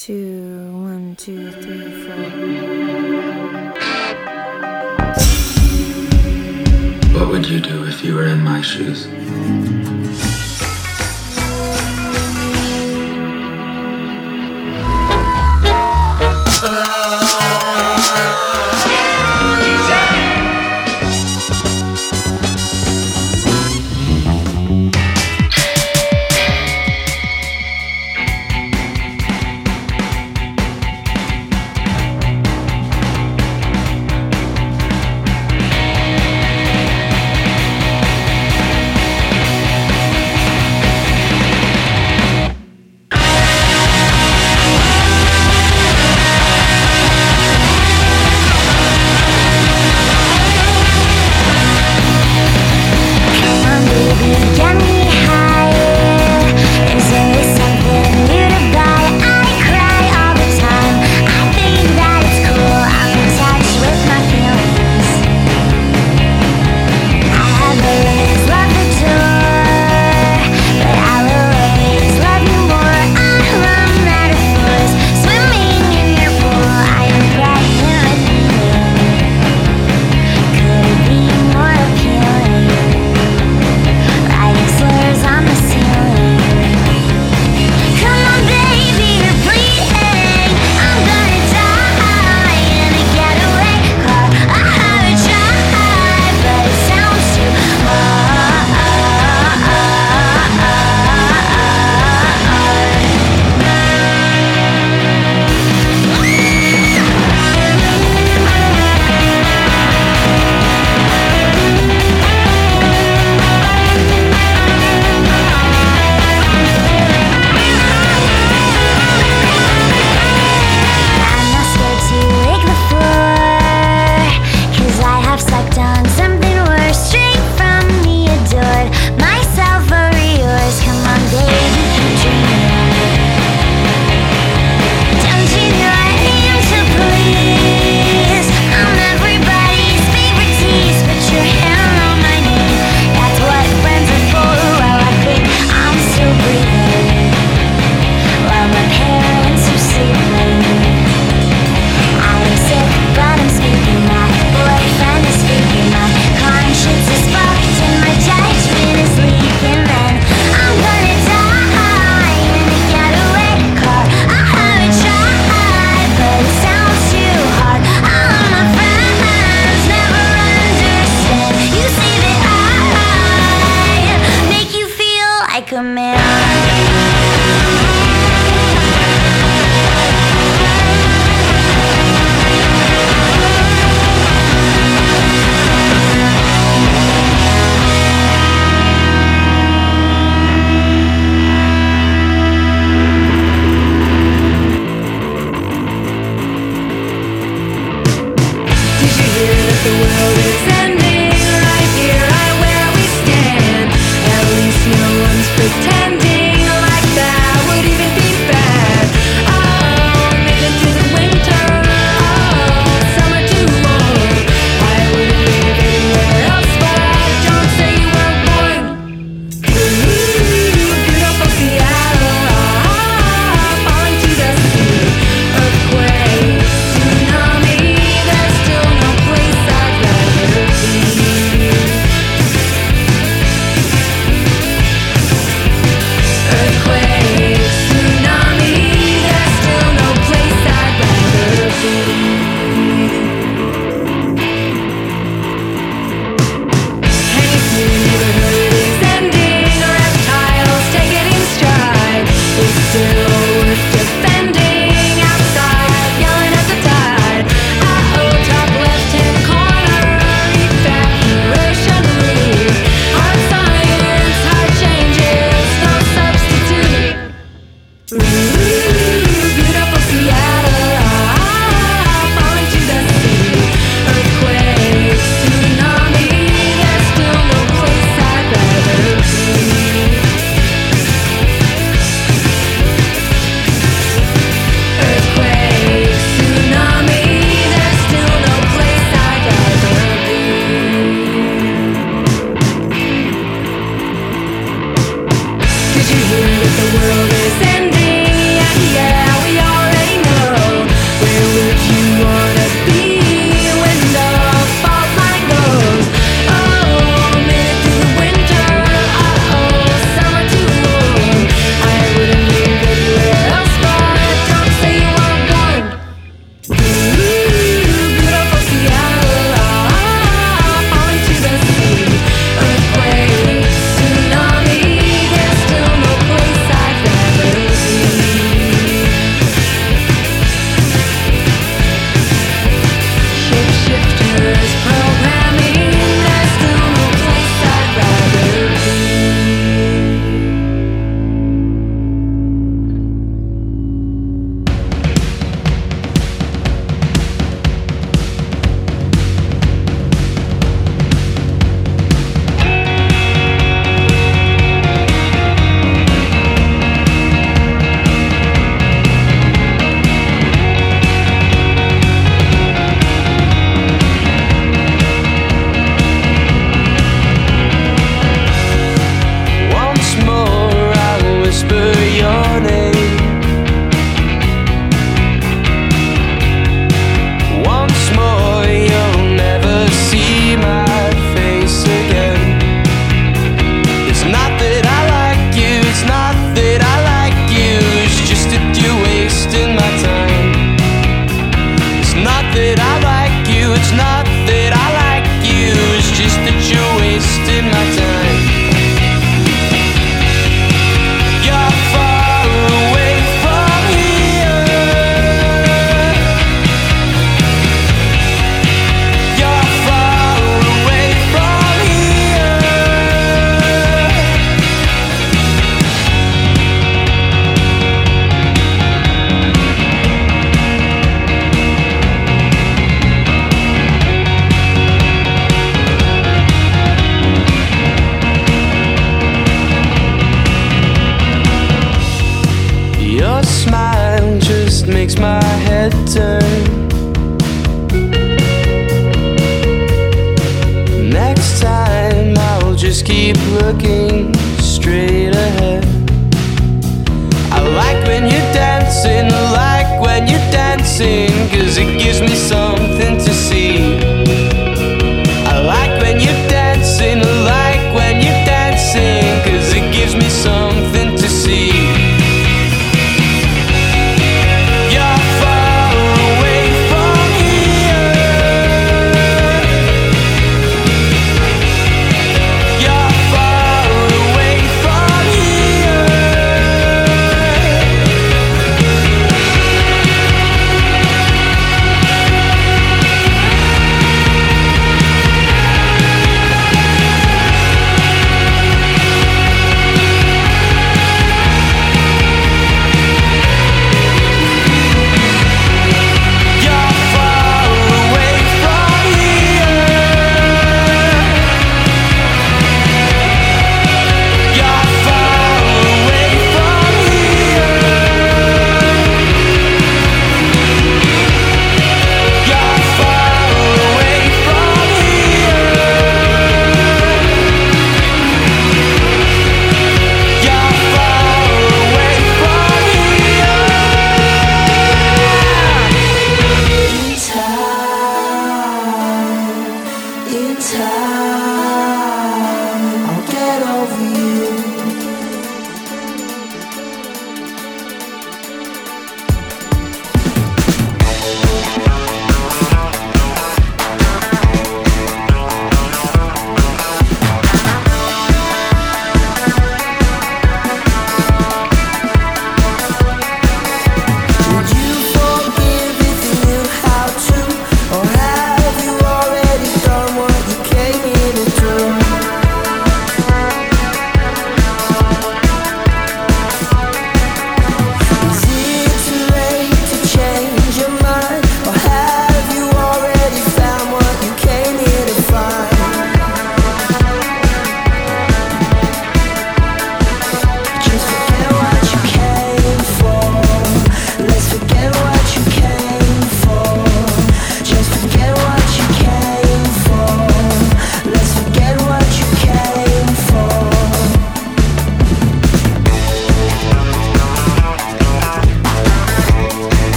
two, one, two, three, four. What would you do if you were in my shoes?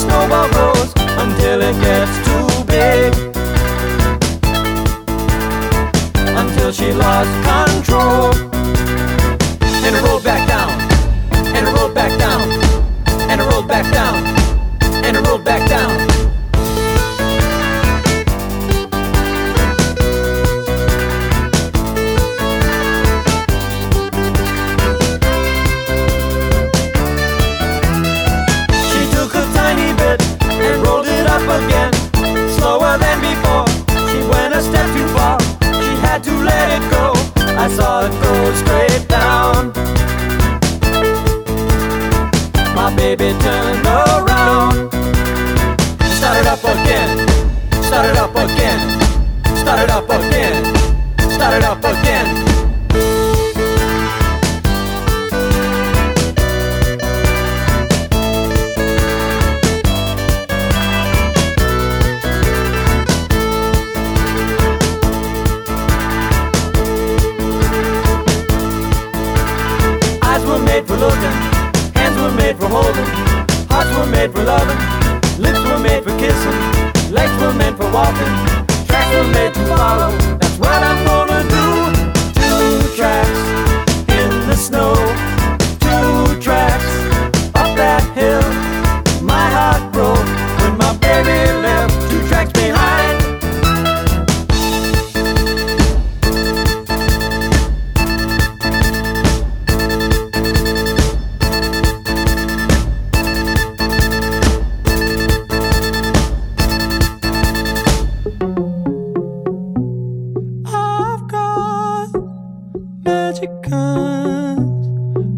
Snowball grows until it gets too big. Until she lost control. And it rolled back down, and it rolled back down, and it rolled back down, and it rolled back down. To let it go. I saw it go straight down. My baby turned around, started up again, started up again, started up again, started up again. made for loving.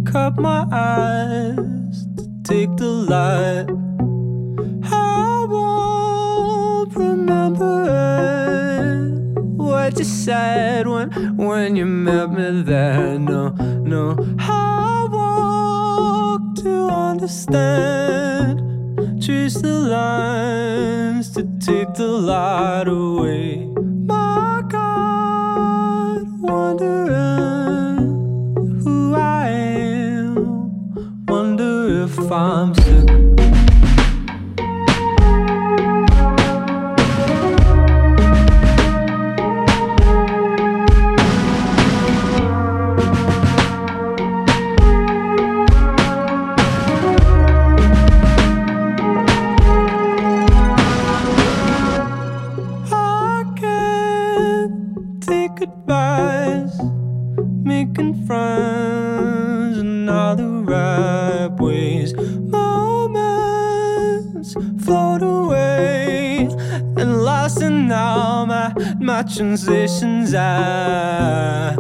Cut my eyes to take the light. I won't remember what you said when when you met me there. No, no, I walk to understand. Trace the lines to take the light away. Wonder transitions. I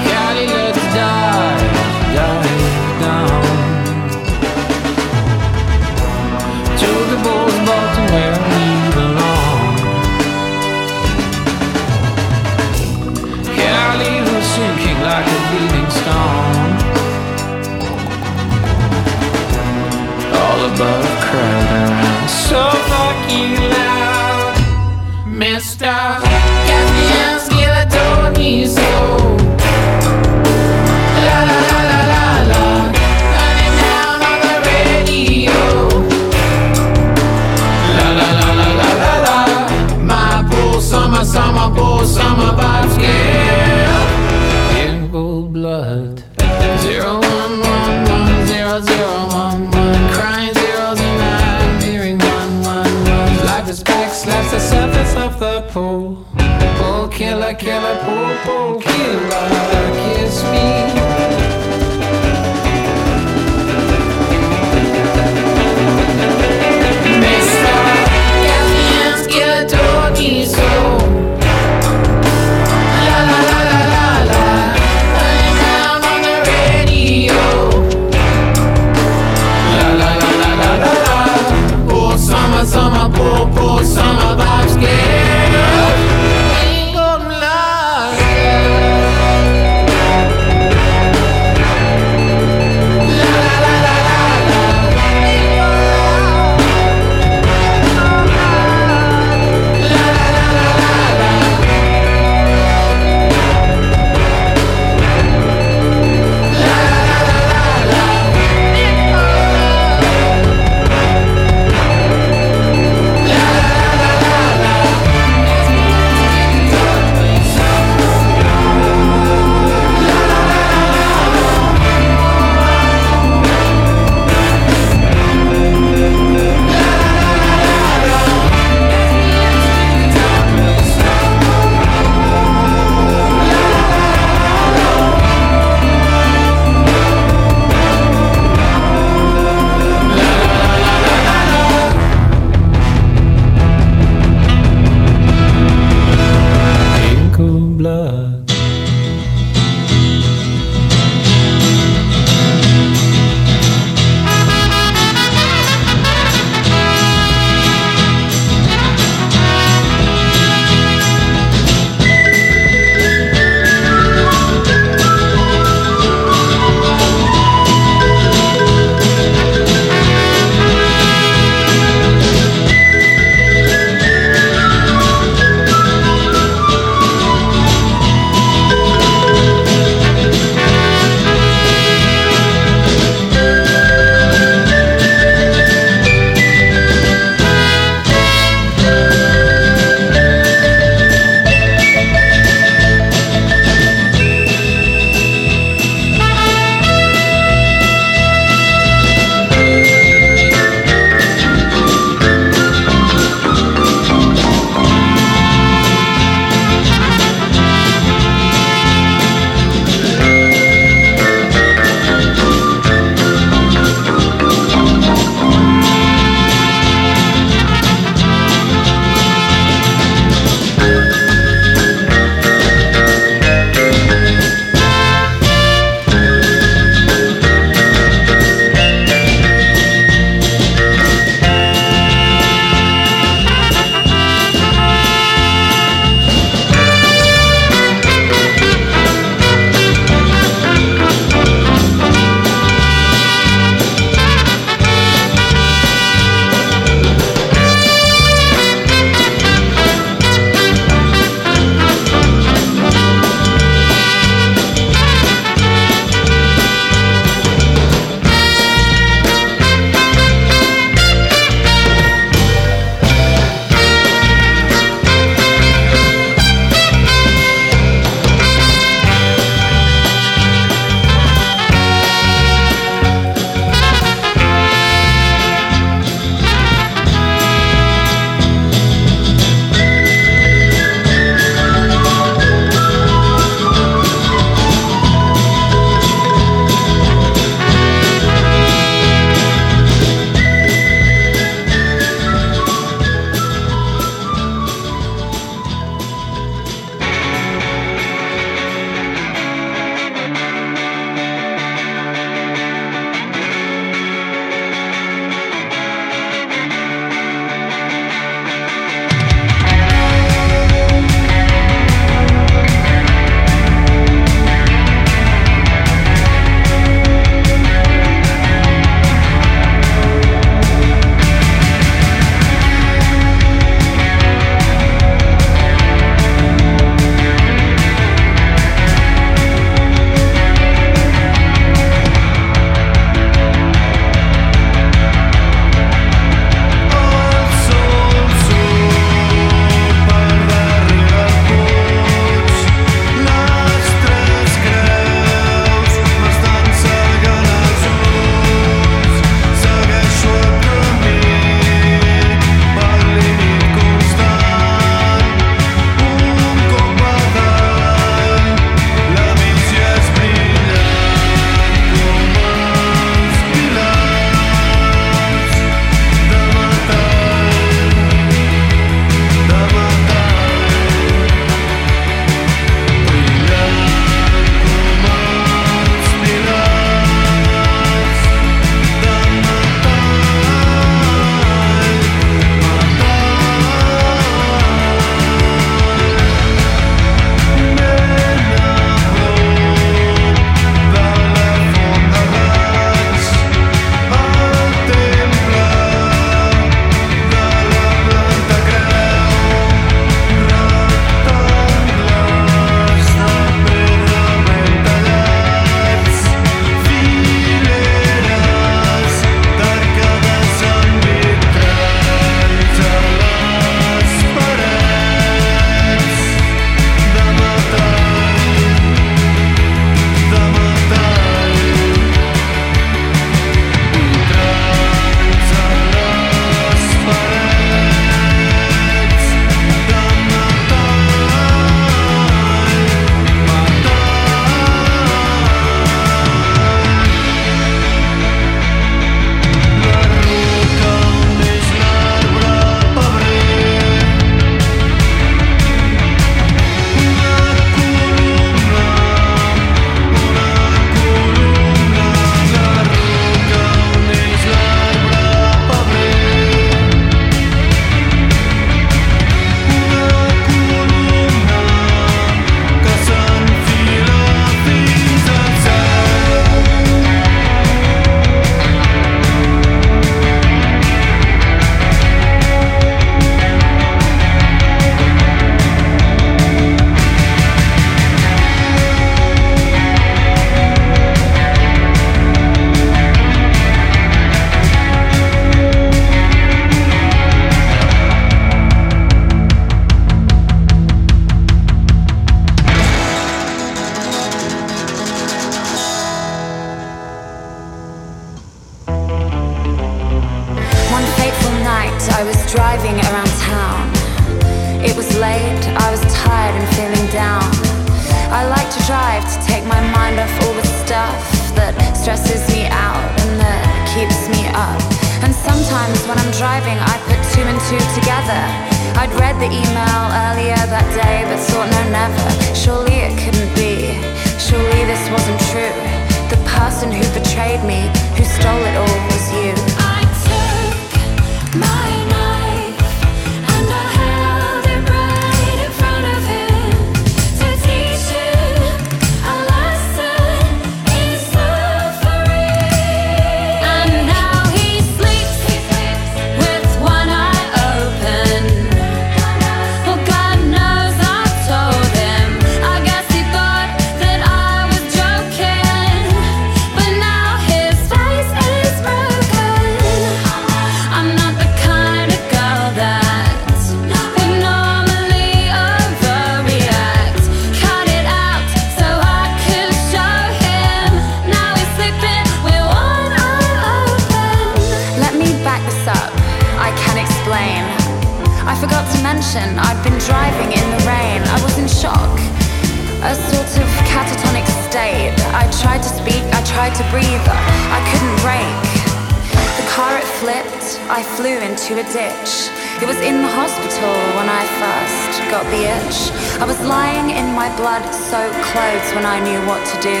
got the itch. I was lying in my blood soaked clothes when I knew what to do.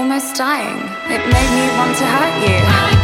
Almost dying. It made me want to hurt you.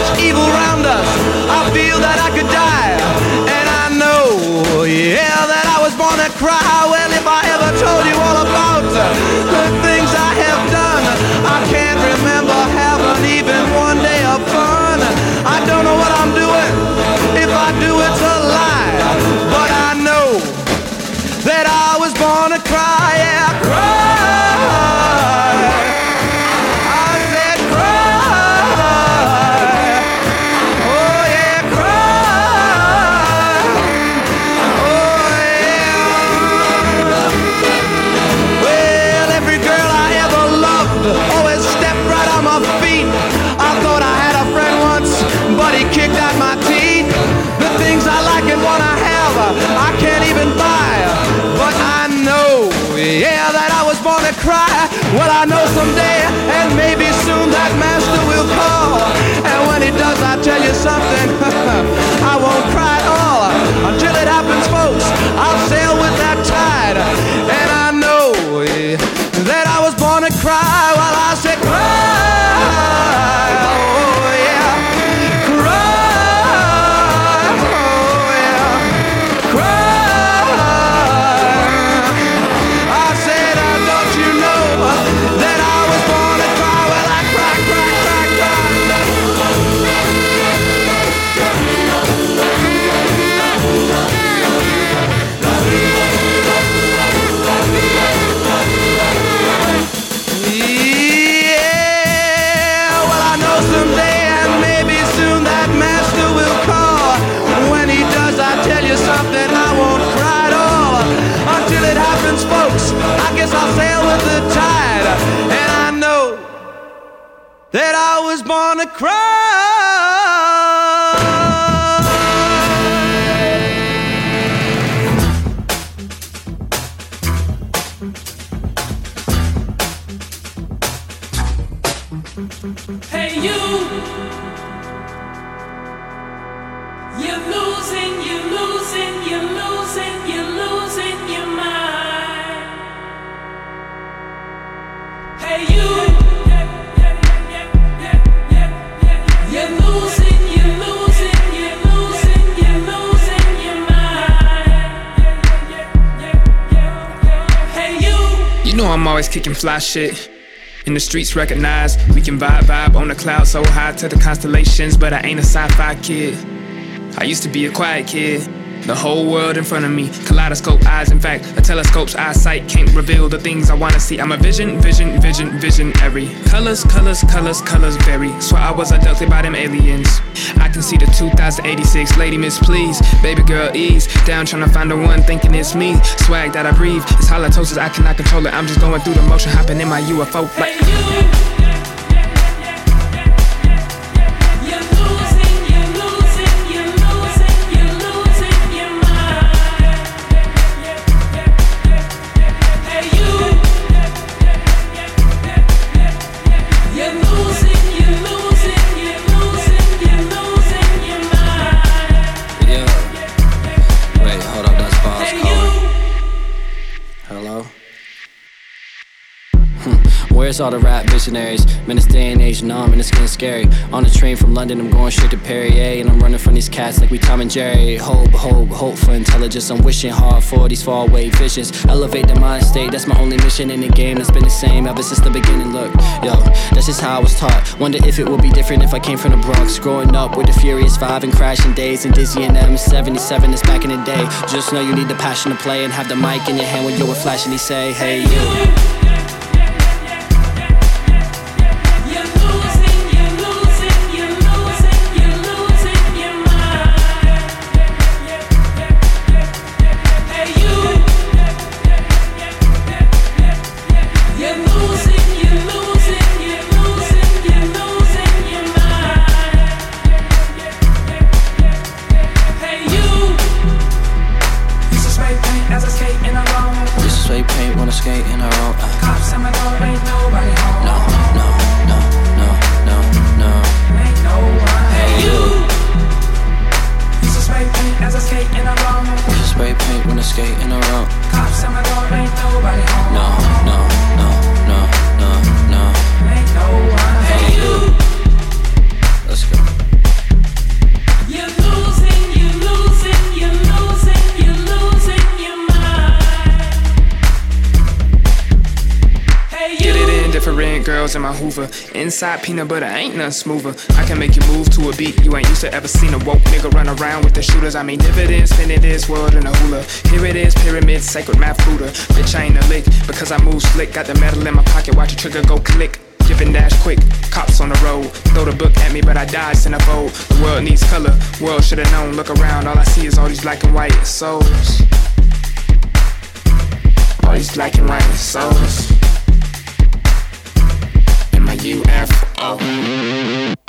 Much evil around us. I feel that I could die. And I know, yeah, that I was born to cry. That I was born to cry. I'm always kicking fly shit. In the streets recognize we can vibe vibe on the cloud so high to the constellations, but I ain't a sci-fi kid. I used to be a quiet kid. The whole world in front of me, kaleidoscope eyes. In fact, a telescope's eyesight can't reveal the things I wanna see. I'm a vision, vision, vision, visionary. Colors, colors, colors, colors vary. Swear I was abducted by them aliens. I can see the 2086 lady miss, please. Baby girl, ease down, trying to find the one thinking it's me. Swag that I breathe, it's halitosis, I cannot control it. I'm just going through the motion, hopping in my UFO. Like, Hey you! All the rap visionaries? Man, this day and age, nah, man, it's getting scary. On the train from London, I'm going straight to Perrier. And I'm running from these cats like we Tom and Jerry. Hope, hope, hope for intelligence. I'm wishing hard for these faraway visions. Elevate the mind state, that's my only mission in the game. That's been the same ever since the beginning. Look, yo, that's just how I was taught. Wonder if it would be different if I came from the Bronx. Growing up with the Furious Five and crashing days and Dizzy and M77 is back in the day. Just know you need the passion to play and have the mic in your hand when you're flashing. He say, hey, you. side peanut butter ain't none smoother. I can make you move to a beat you ain't used to ever seen a woke nigga run around with the shooters. I mean dividends, spin it is world in a hula. Here it is, pyramid, sacred math Buddha. Bitch, I ain't a lick because I move slick. Got the metal in my pocket, watch the trigger go click. Giving dash quick, cops on the road. Throw the book at me, but I die in a fold. The world needs color, world should've known. Look around, all I see is all these black and white souls. All these black and white souls. UFO.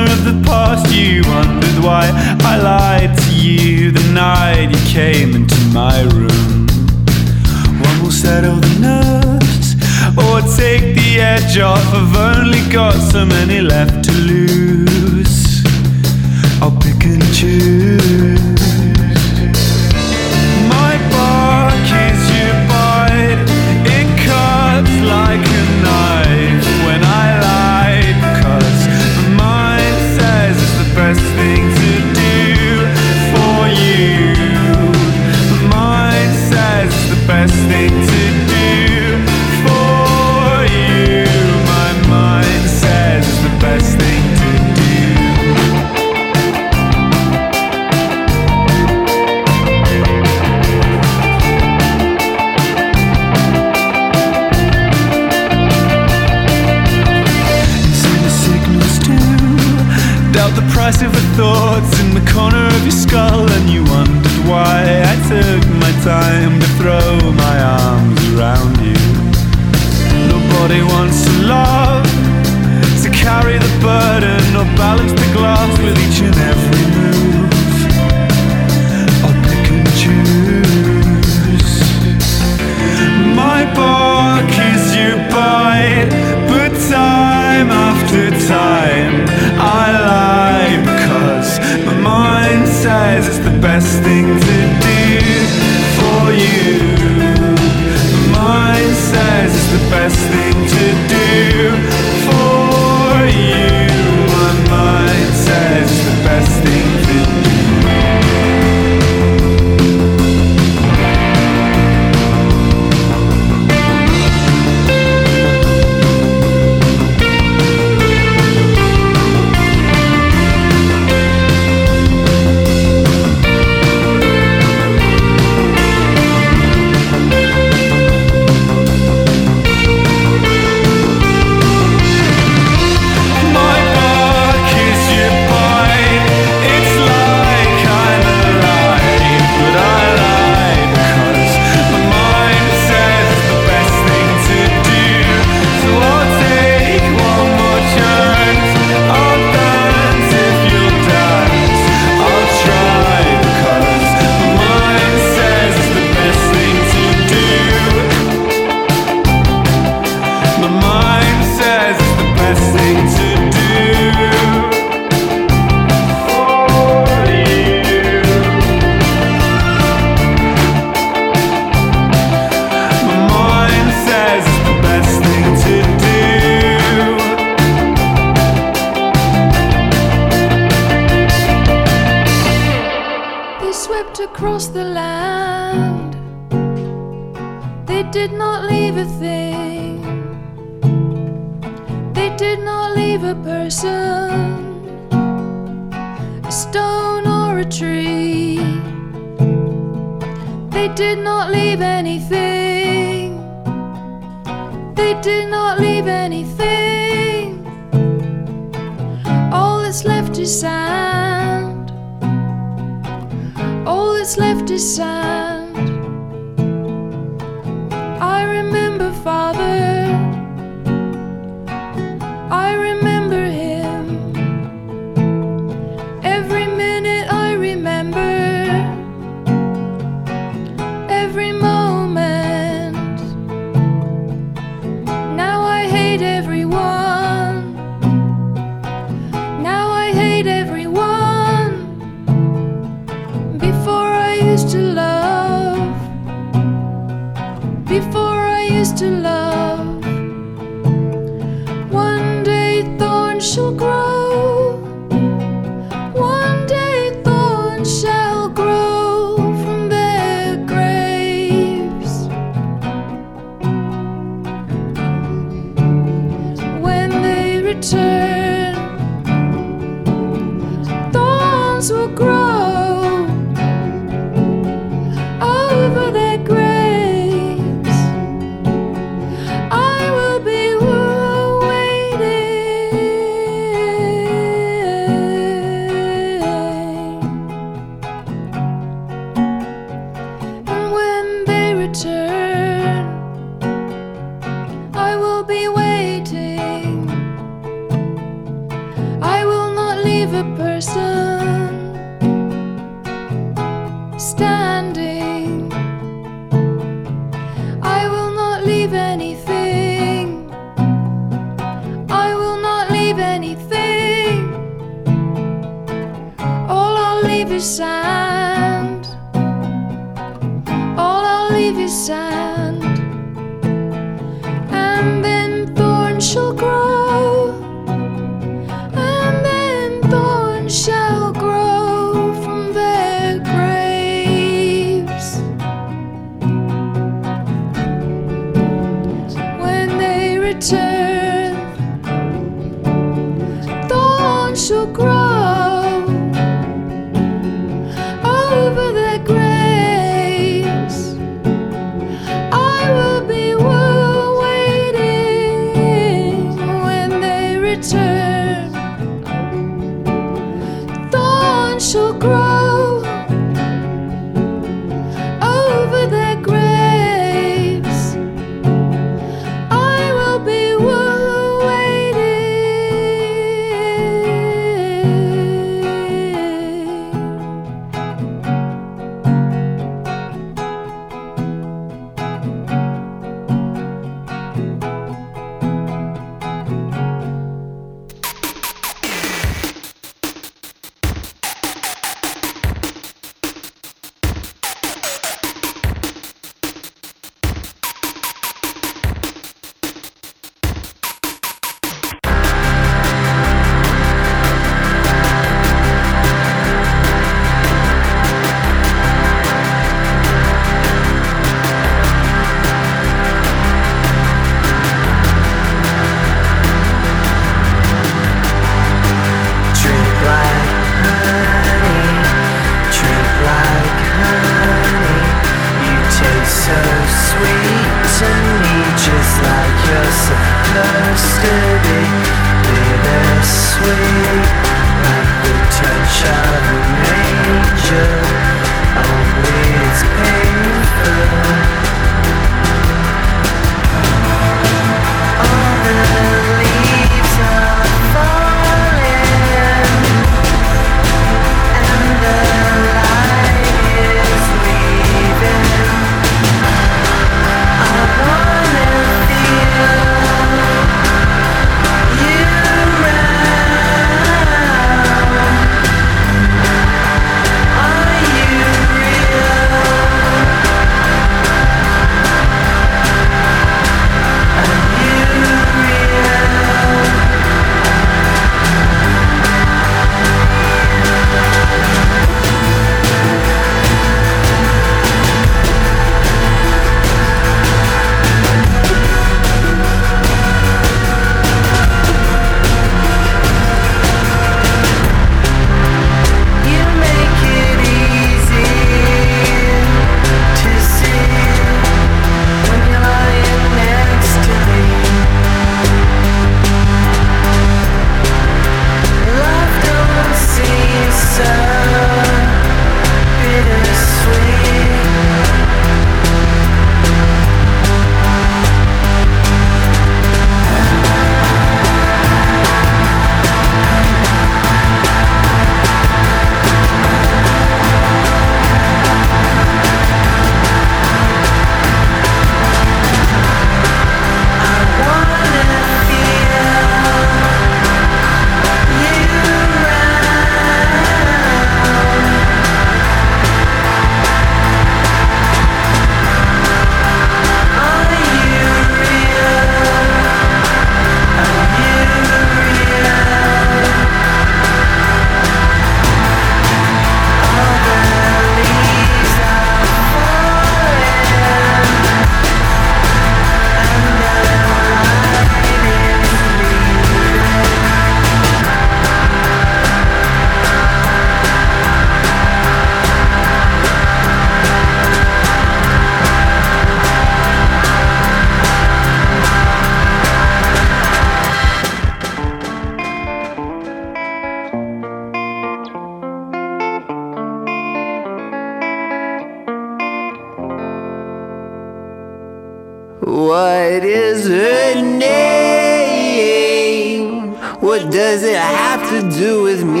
What does it have to do with me?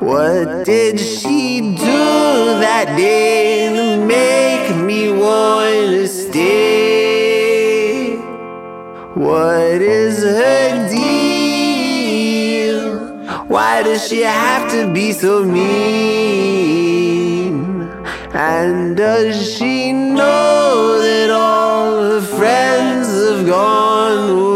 What did she do that day to make me want to stay? What is her deal? Why does she have to be so mean? And does she know that all her friends have gone away?